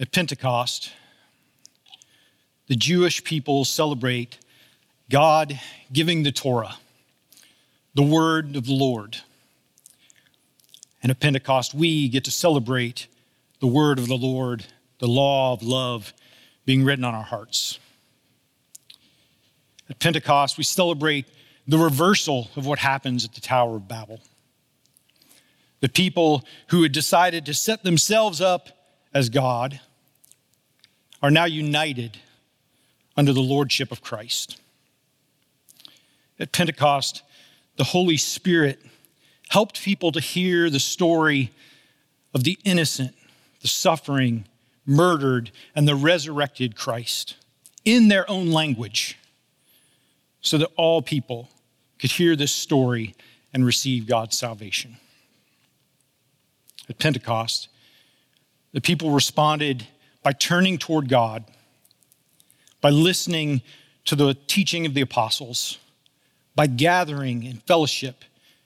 At Pentecost, the Jewish people celebrate God giving the Torah, the word of the Lord. And at Pentecost, we get to celebrate the word of the Lord, the law of love being written on our hearts. At Pentecost, we celebrate the reversal of what happens at the Tower of Babel. The people who had decided to set themselves up as God are now united under the lordship of Christ. At Pentecost, the Holy Spirit helped people to hear the story of the innocent, the suffering, murdered, and the resurrected Christ in their own language so that all people could hear this story and receive God's salvation. At Pentecost, the people responded by turning toward God, by listening to the teaching of the apostles, by gathering in fellowship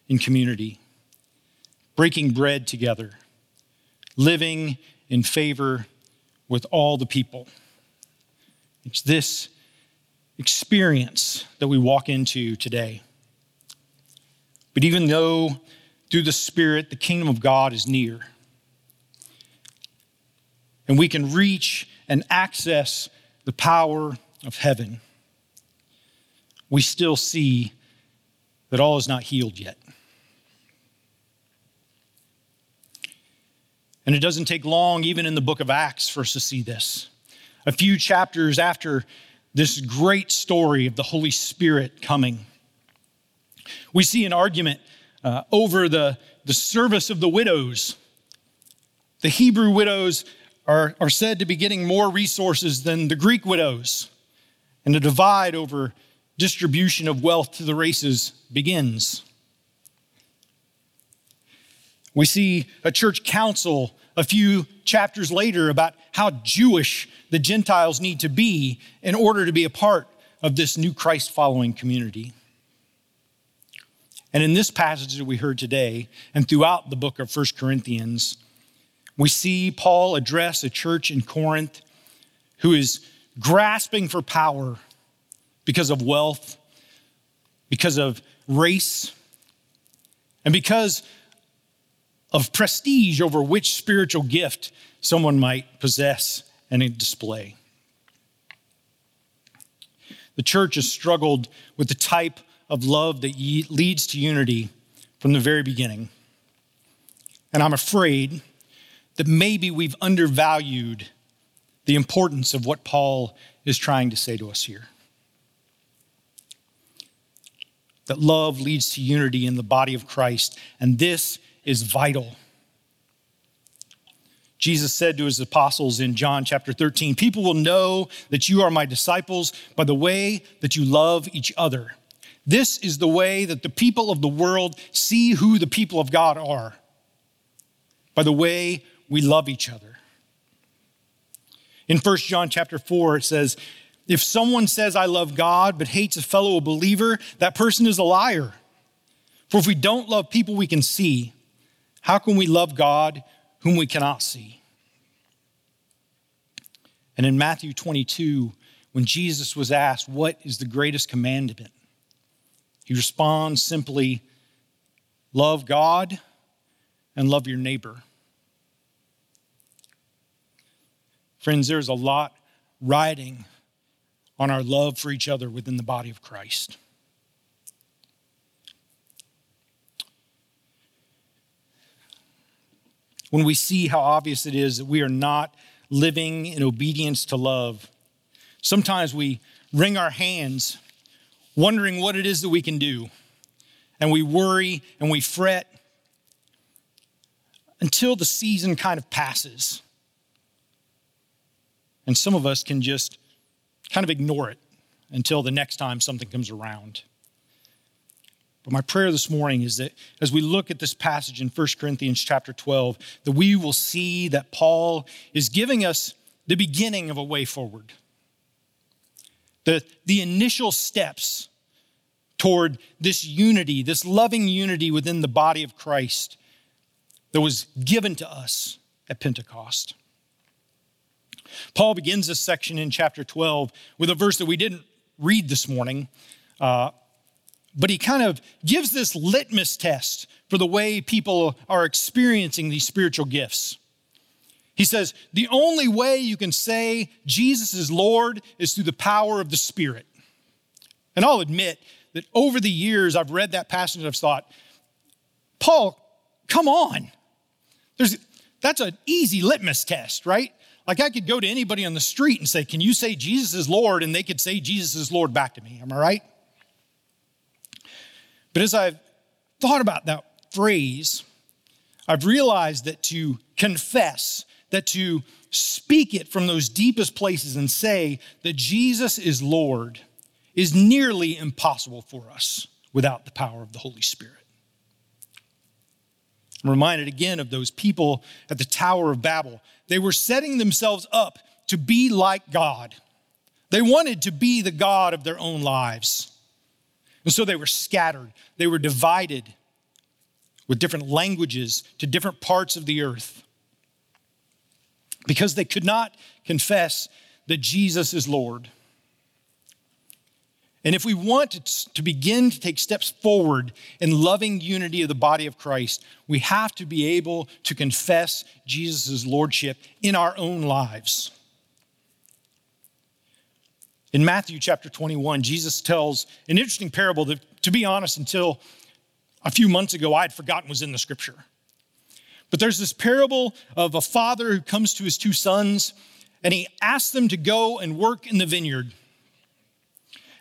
in community, breaking bread together, living in favor with all the people. It's this experience that we walk into today. But even though through the Spirit the kingdom of God is near, and we can reach and access the power of heaven, we still see that all is not healed yet. And it doesn't take long, even in the book of Acts, for us to see this. A few chapters after this great story of the Holy Spirit coming, we see an argument uh, over the, the service of the widows. The Hebrew widows are, are said to be getting more resources than the Greek widows, and a divide over distribution of wealth to the races begins. We see a church council a few chapters later about how Jewish the Gentiles need to be in order to be a part of this new Christ following community. And in this passage that we heard today, and throughout the book of First Corinthians, we see Paul address a church in Corinth who is grasping for power because of wealth, because of race, and because of prestige over which spiritual gift someone might possess and display. The church has struggled with the type of love that leads to unity from the very beginning. And I'm afraid that maybe we've undervalued the importance of what Paul is trying to say to us here. That love leads to unity in the body of Christ, and this is vital. Jesus said to his apostles in John chapter 13 People will know that you are my disciples by the way that you love each other. This is the way that the people of the world see who the people of God are by the way we love each other. In 1 John chapter 4, it says, If someone says, I love God, but hates a fellow believer, that person is a liar. For if we don't love people we can see, how can we love God whom we cannot see? And in Matthew 22, when Jesus was asked, What is the greatest commandment? He responds simply, Love God and love your neighbor. Friends, there's a lot riding on our love for each other within the body of Christ. when we see how obvious it is that we are not living in obedience to love. Sometimes we wring our hands wondering what it is that we can do. And we worry and we fret until the season kind of passes. And some of us can just kind of ignore it until the next time something comes around. But my prayer this morning is that as we look at this passage in 1 Corinthians chapter 12, that we will see that Paul is giving us the beginning of a way forward. The, the initial steps toward this unity, this loving unity within the body of Christ that was given to us at Pentecost. Paul begins this section in chapter 12 with a verse that we didn't read this morning, uh, but he kind of gives this litmus test for the way people are experiencing these spiritual gifts. He says, The only way you can say Jesus is Lord is through the power of the Spirit. And I'll admit that over the years I've read that passage and I've thought, Paul, come on. There's, that's an easy litmus test, right? Like I could go to anybody on the street and say, Can you say Jesus is Lord? And they could say Jesus is Lord back to me. Am I right? But as I've thought about that phrase, I've realized that to confess, that to speak it from those deepest places and say that Jesus is Lord is nearly impossible for us without the power of the Holy Spirit. I'm reminded again of those people at the Tower of Babel. They were setting themselves up to be like God. They wanted to be the God of their own lives. And so they were scattered, they were divided with different languages to different parts of the earth because they could not confess that Jesus is Lord. And if we want to, begin to take steps forward in loving unity of the body of Christ, we have to be able to confess Jesus' lordship in our own lives. In Matthew chapter 21, Jesus tells an interesting parable that, to be honest, until a few months ago, I had forgotten was in the scripture. But there's this parable of a father who comes to his two sons and he asks them to go and work in the vineyard.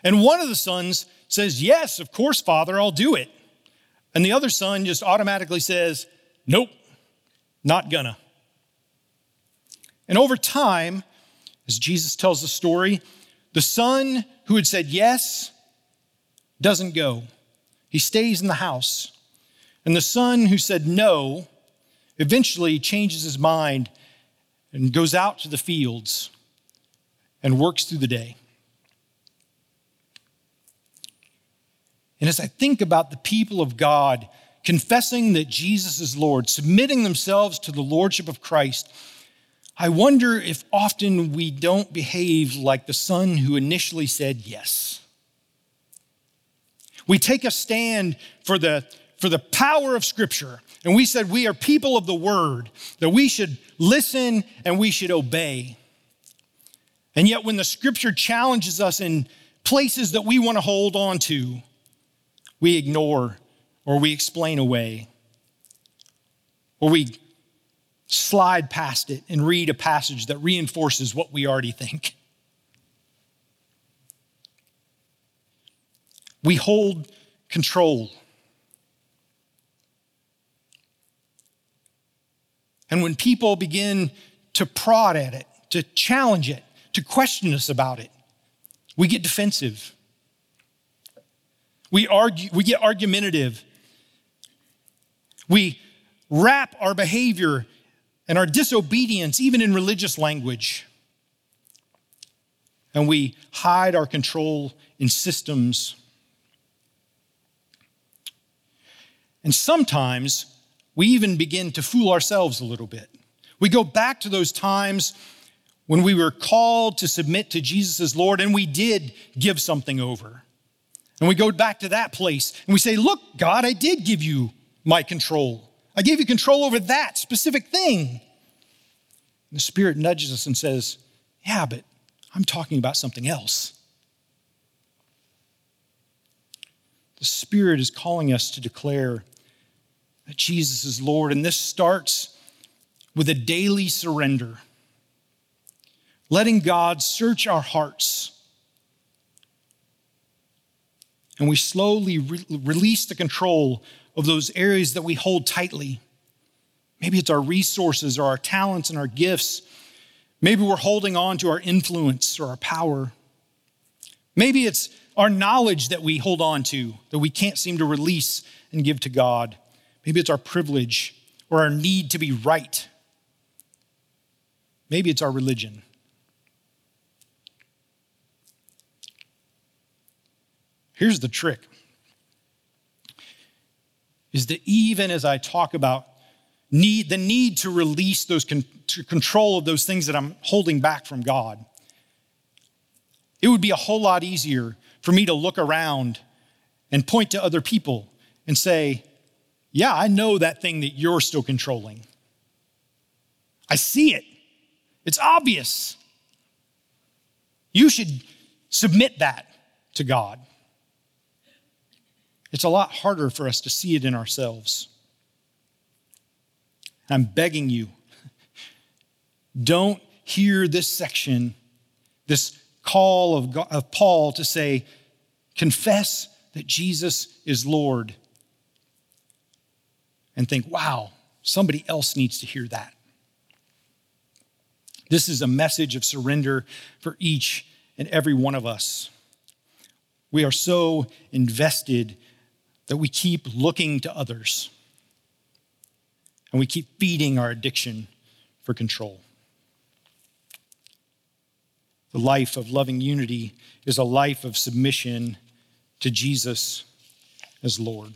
And one of the sons says, Yes, of course, Father, I'll do it. And the other son just automatically says, Nope, not gonna. And over time, as Jesus tells the story, the son who had said yes doesn't go. He stays in the house. And the son who said no eventually changes his mind and goes out to the fields and works through the day. And as I think about the people of God confessing that Jesus is Lord, submitting themselves to the Lordship of Christ, I wonder if often we don't behave like the son who initially said yes. We take a stand for the, for the power of Scripture, and we said we are people of the Word, that we should listen and we should obey. And yet, when the Scripture challenges us in places that we want to hold on to, we ignore or we explain away, or we slide past it and read a passage that reinforces what we already think. We hold control. And when people begin to prod at it, to challenge it, to question us about it, we get defensive. We argue, we get argumentative. We wrap our behavior and our disobedience, even in religious language. And we hide our control in systems. And sometimes we even begin to fool ourselves a little bit. We go back to those times when we were called to submit to Jesus as Lord and we did give something over. And we go back to that place and we say, Look, God, I did give you my control. I gave you control over that specific thing. And the Spirit nudges us and says, Yeah, but I'm talking about something else. The Spirit is calling us to declare that Jesus is Lord, and this starts with a daily surrender, letting God search our hearts and we slowly re- release the control of those areas that we hold tightly. Maybe it's our resources or our talents and our gifts. Maybe we're holding on to our influence or our power. Maybe it's our knowledge that we hold on to that we can't seem to release and give to God. Maybe it's our privilege or our need to be right. Maybe it's our religion. Here's the trick is that even as I talk about need the need to release those con- to control of those things that I'm holding back from God. It would be a whole lot easier for me to look around and point to other people and say, Yeah, I know that thing that you're still controlling. I see it. It's obvious. You should submit that to God. It's a lot harder for us to see it in ourselves. I'm begging you, don't hear this section, this call of, God, of Paul to say, confess that Jesus is Lord, and think, wow, somebody else needs to hear that. This is a message of surrender for each and every one of us. We are so invested that we keep looking to others and we keep feeding our addiction for control. The life of loving unity is a life of submission to Jesus as Lord.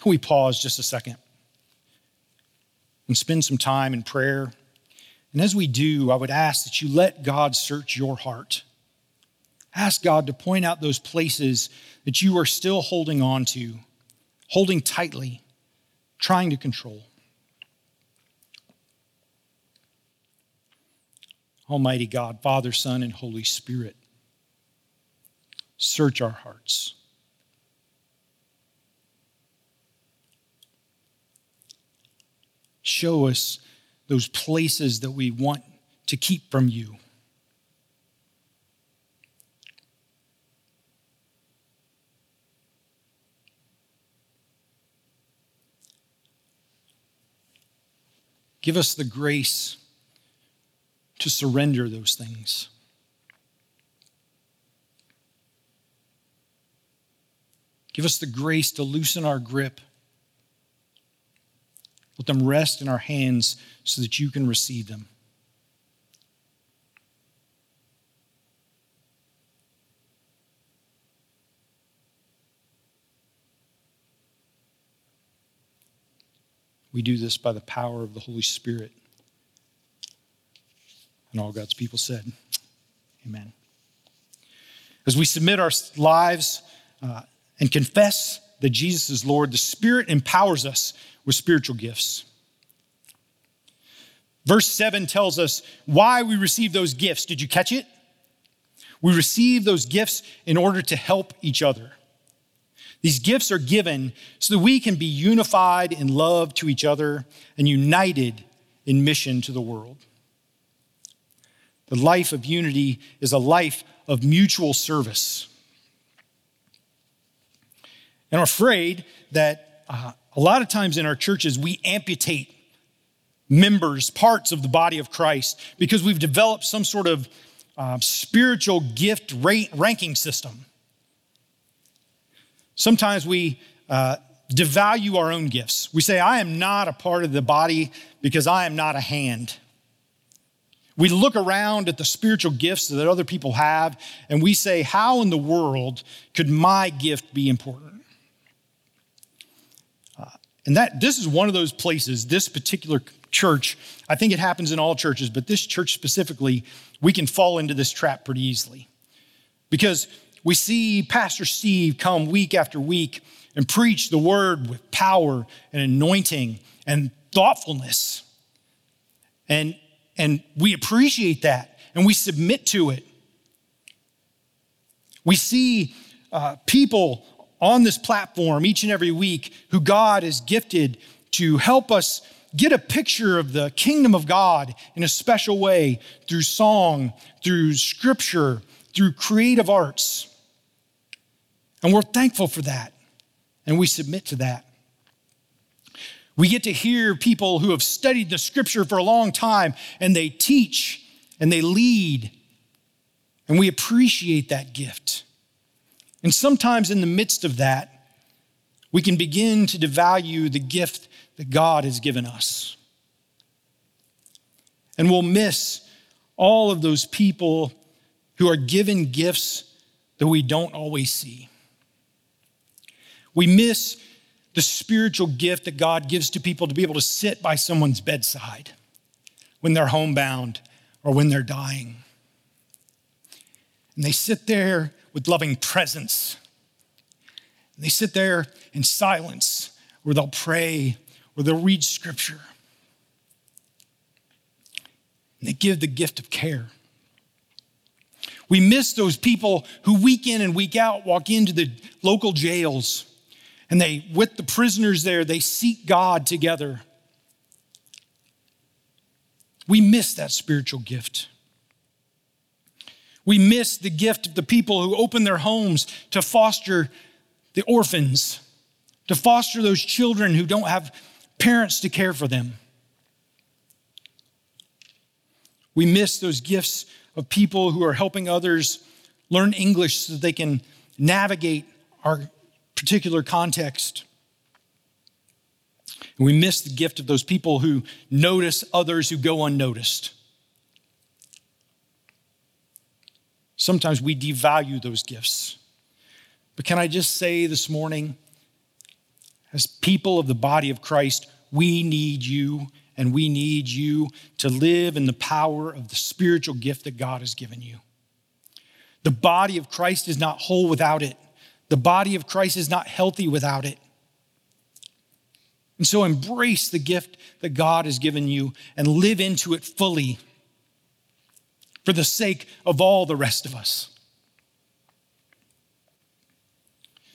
Can we pause just a second and spend some time in prayer? And as we do, I would ask that you let God search your heart. Ask God to point out those places that you are still holding on to, holding tightly trying to control. Almighty God, Father, Son, and Holy Spirit, search our hearts. Show us those places that we want to keep from you. Give us the grace to surrender those things. Give us the grace to loosen our grip. Let them rest in our hands so that you can receive them. We do this by the power of the Holy Spirit. And all God's people said, Amen. As we submit our lives uh, and confess that Jesus is Lord, the Spirit empowers us with spiritual gifts. Verse 7 tells us why we receive those gifts. Did you catch it? We receive those gifts in order to help each other. These gifts are given so that we can be unified in love to each other and united in mission to the world. The life of unity is a life of mutual service. And I'm afraid that uh, a lot of times in our churches, we amputate members, parts of the body of Christ, because we've developed some sort of uh, spiritual gift rate ranking system. Sometimes we uh, devalue our own gifts. We say, I am not a part of the body because I am not a hand. We look around at the spiritual gifts that other people have and we say, How in the world could my gift be important? Uh, and that this is one of those places, this particular church, I think it happens in all churches, but this church specifically, we can fall into this trap pretty easily. Because we see Pastor Steve come week after week and preach the word with power and anointing and thoughtfulness. And, and we appreciate that and we submit to it. We see uh, people on this platform each and every week who God has gifted to help us get a picture of the kingdom of God in a special way through song, through scripture, through creative arts. And we're thankful for that. And we submit to that. We get to hear people who have studied the scripture for a long time and they teach and they lead. And we appreciate that gift. And sometimes in the midst of that, we can begin to devalue the gift that God has given us. And we'll miss all of those people who are given gifts that we don't always see. We miss the spiritual gift that God gives to people to be able to sit by someone's bedside when they're homebound or when they're dying. And they sit there with loving presence. And they sit there in silence where they'll pray or they'll read scripture. And they give the gift of care. We miss those people who week in and week out walk into the local jails and they, with the prisoners there, they seek God together. We miss that spiritual gift. We miss the gift of the people who open their homes to foster the orphans, to foster those children who don't have parents to care for them. We miss those gifts of people who are helping others learn English so they can navigate our particular context. And we miss the gift of those people who notice others who go unnoticed. Sometimes we devalue those gifts. But can I just say this morning, as people of the body of Christ, we need you and we need you to live in the power of the spiritual gift that God has given you. The body of Christ is not whole without it. The body of Christ is not healthy without it. And so embrace the gift that God has given you and live into it fully for the sake of all the rest of us.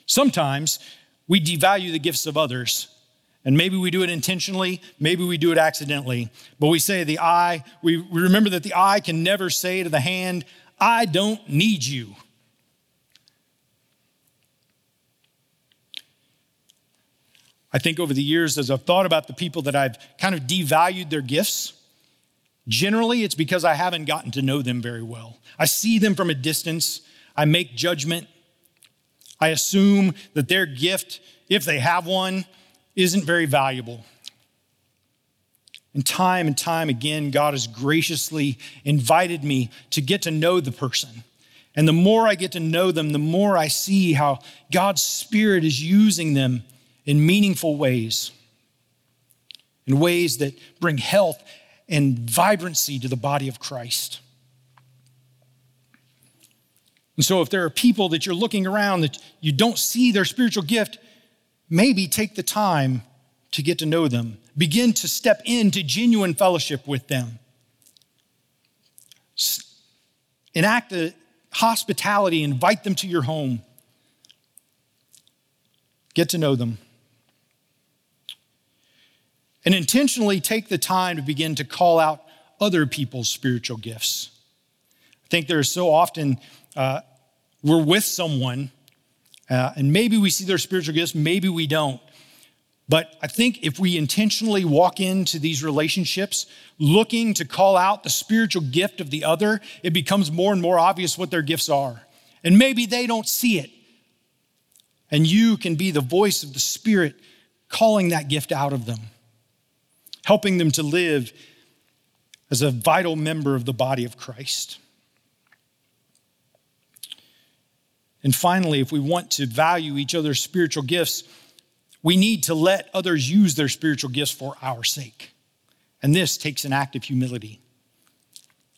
Sometimes we devalue the gifts of others. And maybe we do it intentionally, maybe we do it accidentally. But we say the eye, we remember that the eye can never say to the hand, I don't need you. I think over the years, as I've thought about the people that I've kind of devalued their gifts, generally it's because I haven't gotten to know them very well. I see them from a distance, I make judgment, I assume that their gift, if they have one, isn't very valuable. And time and time again, God has graciously invited me to get to know the person. And the more I get to know them, the more I see how God's Spirit is using them in meaningful ways, in ways that bring health and vibrancy to the body of Christ. And so, if there are people that you're looking around that you don't see their spiritual gift, maybe take the time to get to know them. Begin to step into genuine fellowship with them. Enact a hospitality, invite them to your home. Get to know them and intentionally take the time to begin to call out other people's spiritual gifts. I think there's so often uh, we're with someone, uh, and maybe we see their spiritual gifts, maybe we don't. But I think if we intentionally walk into these relationships looking to call out the spiritual gift of the other, it becomes more and more obvious what their gifts are. And maybe they don't see it. And you can be the voice of the Spirit calling that gift out of them helping them to live as a vital member of the body of Christ. And finally, if we want to value each other's spiritual gifts, we need to let others use their spiritual gifts for our sake. And this takes an act of humility.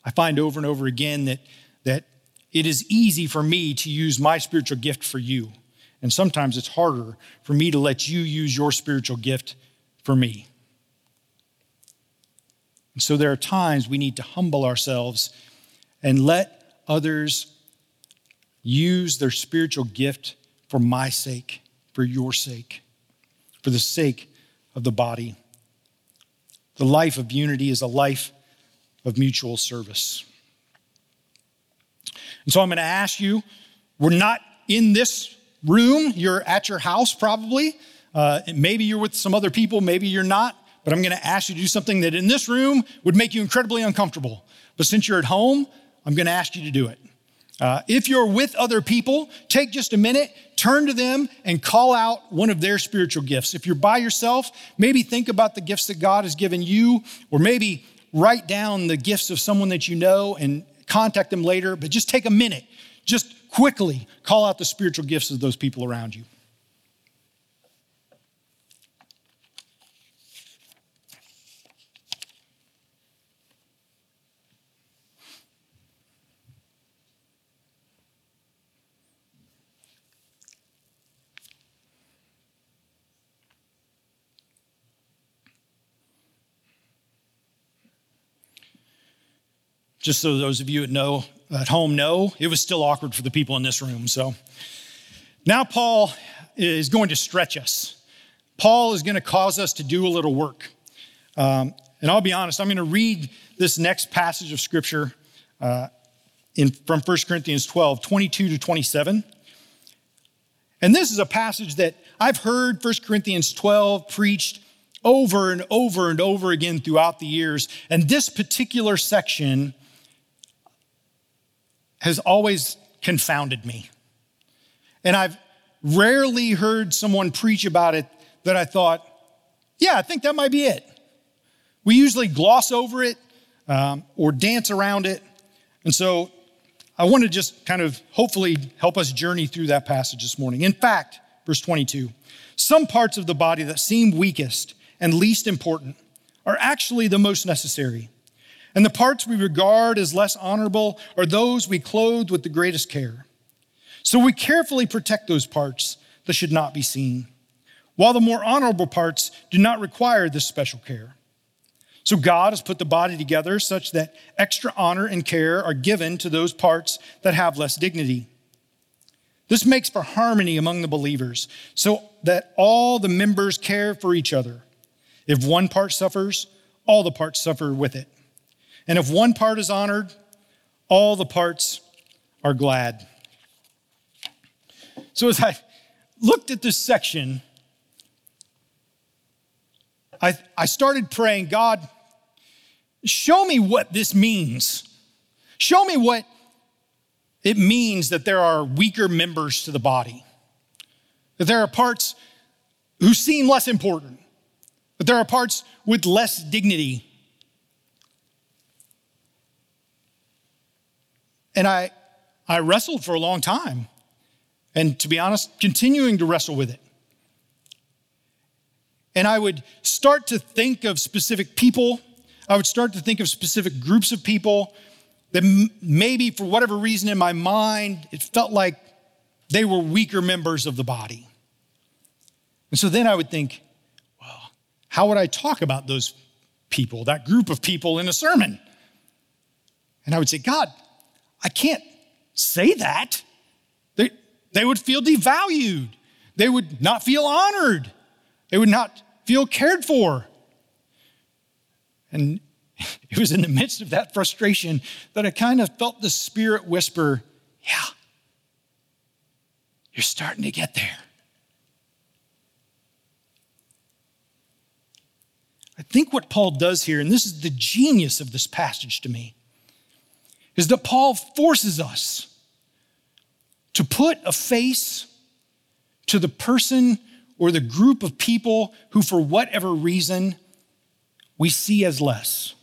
I find over and over again that, that it is easy for me to use my spiritual gift for you. And sometimes it's harder for me to let you use your spiritual gift for me. And so there are times we need to humble ourselves and let others use their spiritual gift for my sake, for your sake, for the sake of the body. The life of unity is a life of mutual service. And so I'm going to ask you, we're not in this room, you're at your house probably. Uh, maybe you're with some other people, maybe you're not but I'm going to ask you to do something that in this room would make you incredibly uncomfortable. But since you're at home, I'm going to ask you to do it. Uh, if you're with other people, take just a minute, turn to them, and call out one of their spiritual gifts. If you're by yourself, maybe think about the gifts that God has given you, or maybe write down the gifts of someone that you know and contact them later, but just take a minute. Just quickly call out the spiritual gifts of those people around you. Just so those of you at know at home know, it was still awkward for the people in this room. So now Paul is going to stretch us. Paul is going to cause us to do a little work. Um, and I'll be honest, I'm going to read this next passage of scripture uh, in, from 1 Corinthians 12, 22 to 27. And this is a passage that I've heard 1 Corinthians 12 preached over and over and over again throughout the years. And this particular section has always confounded me. And I've rarely heard someone preach about it that I thought, yeah, I think that might be it. We usually gloss over it um, or dance around it. And so I want to just kind of hopefully help us journey through that passage this morning. In fact, verse 22, some parts of the body that seem weakest and least important are actually the most necessary. And the parts we regard as less honorable are those we clothe with the greatest care. So we carefully protect those parts that should not be seen, while the more honorable parts do not require this special care. So God has put the body together such that extra honor and care are given to those parts that have less dignity. This makes for harmony among the believers, so that all the members care for each other. If one part suffers, all the parts suffer with it. And if one part is honored, all the parts are glad. So as I looked at this section, I, I started praying, God, show me what this means. Show me what it means that there are weaker members to the body, that there are parts who seem less important, that there are parts with less dignity. And I, I wrestled for a long time. And to be honest, continuing to wrestle with it. And I would start to think of specific people. I would start to think of specific groups of people that maybe for whatever reason in my mind, it felt like they were weaker members of the body. And so then I would think, well, how would I talk about those people, that group of people in a sermon? And I would say, God, I can't say that. They, they would feel devalued. They would not feel honored. They would not feel cared for. And it was in the midst of that frustration that I kind of felt the Spirit whisper, Yeah, you're starting to get there. I think what Paul does here, and this is the genius of this passage to me, is that Paul forces us to put a face to the person or the group of people who, for whatever reason, we see as less.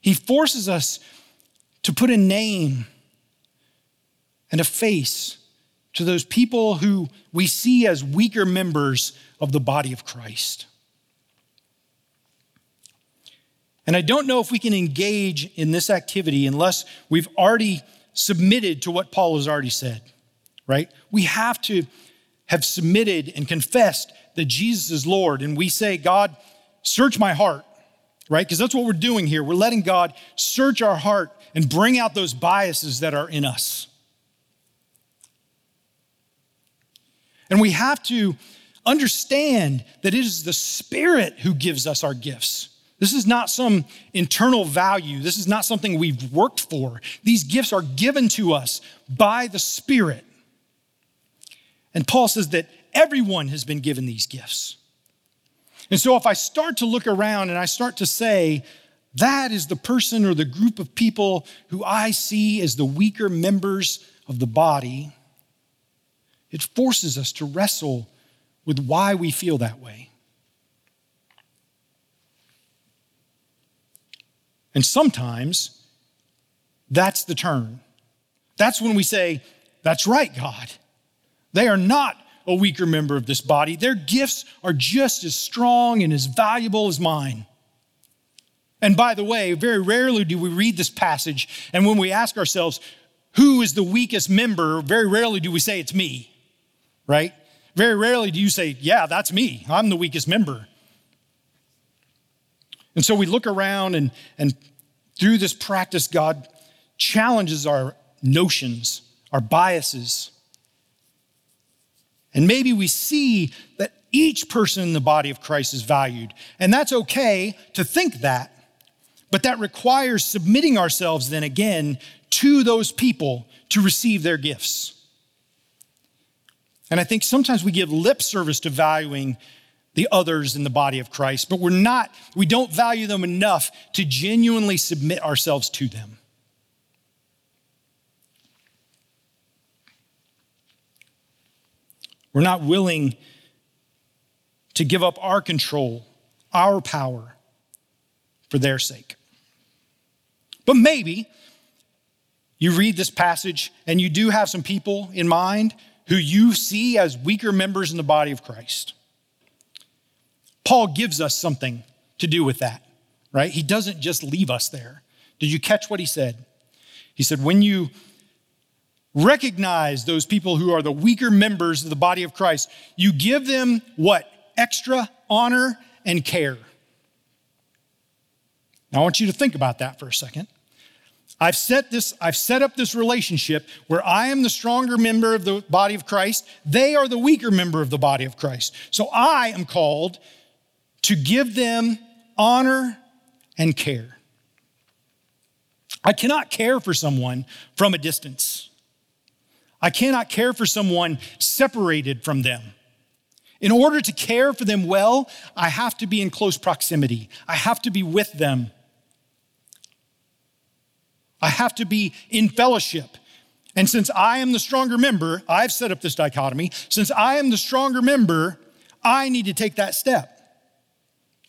He forces us to put a name and a face to those people who we see as weaker members of the body of Christ. And I don't know if we can engage in this activity unless we've already submitted to what Paul has already said, right? We have to have submitted and confessed that Jesus is Lord. And we say, God, search my heart, right? Because that's what we're doing here. We're letting God search our heart and bring out those biases that are in us. And we have to understand that it is the Spirit who gives us our gifts. This is not some internal value. This is not something we've worked for. These gifts are given to us by the Spirit. And Paul says that everyone has been given these gifts. And so if I start to look around and I start to say, that is the person or the group of people who I see as the weaker members of the body, it forces us to wrestle with why we feel that way. And sometimes that's the turn. That's when we say, That's right, God. They are not a weaker member of this body. Their gifts are just as strong and as valuable as mine. And by the way, very rarely do we read this passage, and when we ask ourselves, who is the weakest member, very rarely do we say it's me, right? Very rarely do you say, yeah, that's me. I'm the weakest member. And so we look around and, and Through this practice, God challenges our notions, our biases. And maybe we see that each person in the body of Christ is valued. And that's okay to think that, but that requires submitting ourselves then again to those people to receive their gifts. And I think sometimes we give lip service to valuing the others in the body of Christ, but we're not, we don't value them enough to genuinely submit ourselves to them. We're not willing to give up our control, our power for their sake. But maybe you read this passage and you do have some people in mind who you see as weaker members in the body of Christ. Paul gives us something to do with that, right? He doesn't just leave us there. Did you catch what he said? He said, when you recognize those people who are the weaker members of the body of Christ, you give them what? Extra honor and care. Now, I want you to think about that for a second. I've set this, I've set up this relationship where I am the stronger member of the body of Christ. They are the weaker member of the body of Christ. So I am called to give them honor and care. I cannot care for someone from a distance. I cannot care for someone separated from them. In order to care for them well, I have to be in close proximity. I have to be with them. I have to be in fellowship. And since I am the stronger member, I've set up this dichotomy. Since I am the stronger member, I need to take that step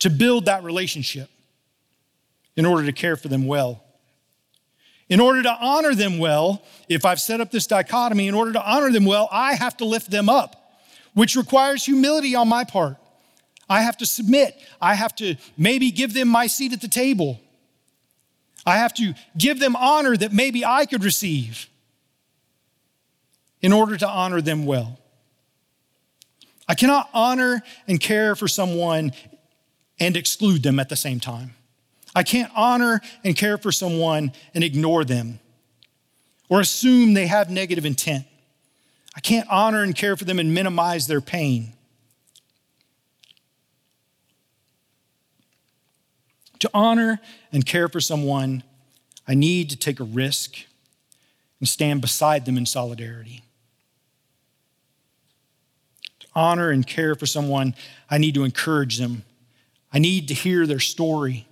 to build that relationship in order to care for them well. In order to honor them well, if I've set up this dichotomy, in order to honor them well, I have to lift them up, which requires humility on my part. I have to submit. I have to maybe give them my seat at the table. I have to give them honor that maybe I could receive in order to honor them well. I cannot honor and care for someone and exclude them at the same time. I can't honor and care for someone and ignore them or assume they have negative intent. I can't honor and care for them and minimize their pain. To honor and care for someone, I need to take a risk and stand beside them in solidarity. To honor and care for someone, I need to encourage them. I need to hear their story.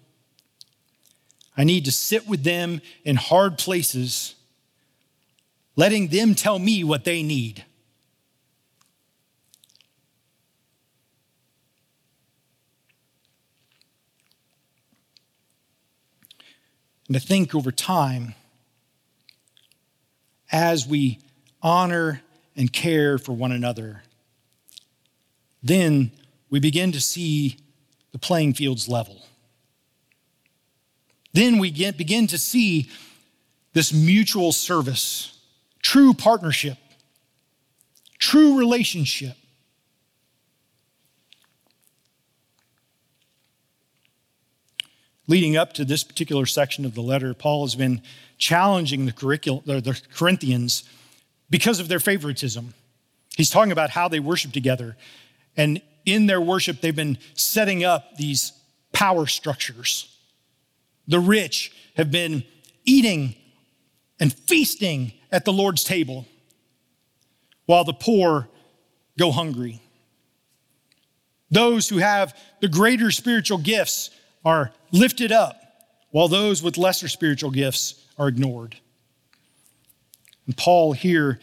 I need to sit with them in hard places, letting them tell me what they need. And to think over time, as we honor and care for one another, then we begin to see the playing fields level. Then we get, begin to see this mutual service, true partnership, true relationship. leading up to this particular section of the letter, Paul has been challenging the, the Corinthians because of their favoritism. He's talking about how they worship together. And in their worship, they've been setting up these power structures. The rich have been eating and feasting at the Lord's table, while the poor go hungry. Those who have the greater spiritual gifts are lifted up, while those with lesser spiritual gifts are ignored. And Paul here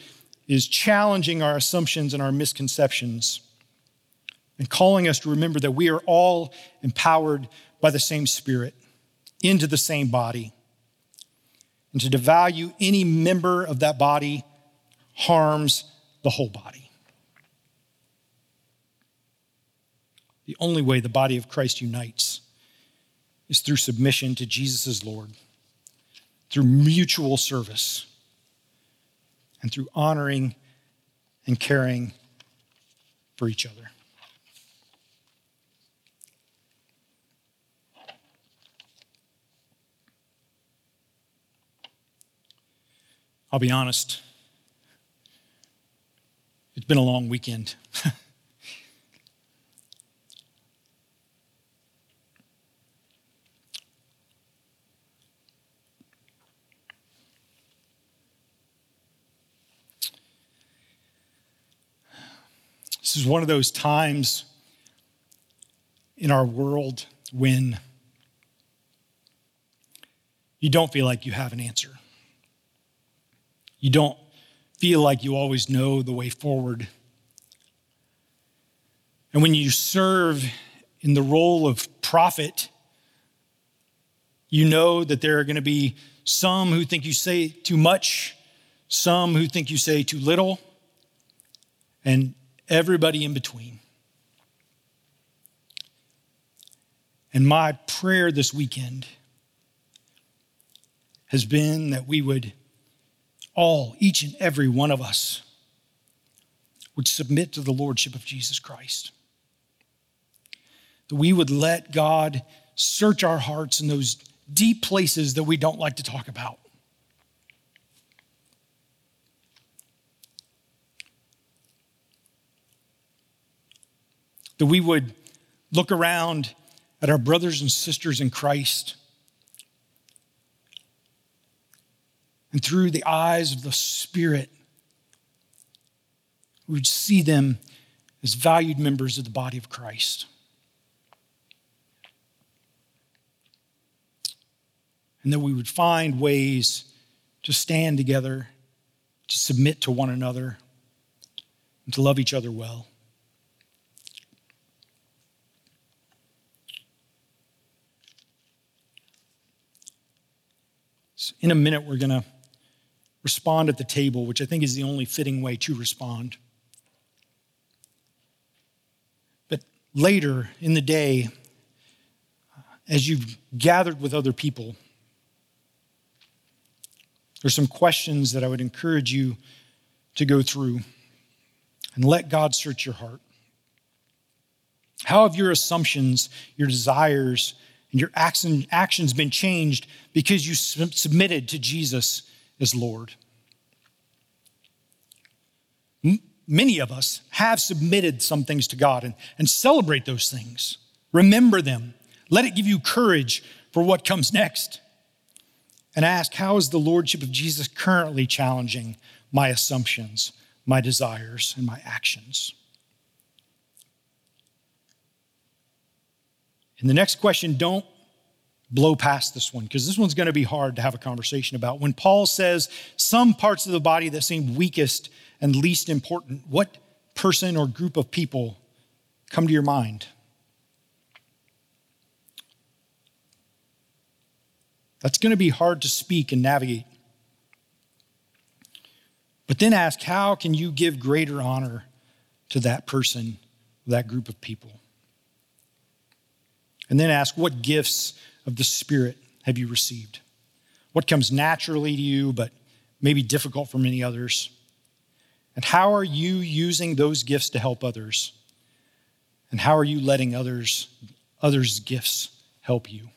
is challenging our assumptions and our misconceptions and calling us to remember that we are all empowered by the same Spirit into the same body. And to devalue any member of that body harms the whole body. The only way the body of Christ unites is through submission to Jesus as Lord, through mutual service, and through honoring and caring for each other. I'll be honest, it's been a long weekend. this is one of those times in our world when you don't feel like you have an answer. You don't feel like you always know the way forward. And when you serve in the role of prophet, you know that there are going to be some who think you say too much, some who think you say too little, and everybody in between. And my prayer this weekend has been that we would all, each and every one of us, would submit to the Lordship of Jesus Christ. That we would let God search our hearts in those deep places that we don't like to talk about. That we would look around at our brothers and sisters in Christ and through the eyes of the Spirit, we would see them as valued members of the body of Christ. And that we would find ways to stand together, to submit to one another, and to love each other well. in a minute, we're going to respond at the table, which I think is the only fitting way to respond. But later in the day, as you've gathered with other people, there's some questions that I would encourage you to go through and let God search your heart. How have your assumptions, your desires, and your actions been changed because you submitted to Jesus as Lord. Many of us have submitted some things to God and, and celebrate those things. Remember them. Let it give you courage for what comes next. And ask, how is the Lordship of Jesus currently challenging my assumptions, my desires, and my actions? And the next question, don't blow past this one because this one's going to be hard to have a conversation about. When Paul says some parts of the body that seem weakest and least important, what person or group of people come to your mind? That's going to be hard to speak and navigate. But then ask, how can you give greater honor to that person, that group of people? And then ask, what gifts of the Spirit have you received? What comes naturally to you, but maybe difficult for many others? And how are you using those gifts to help others? And how are you letting others, others' gifts help you?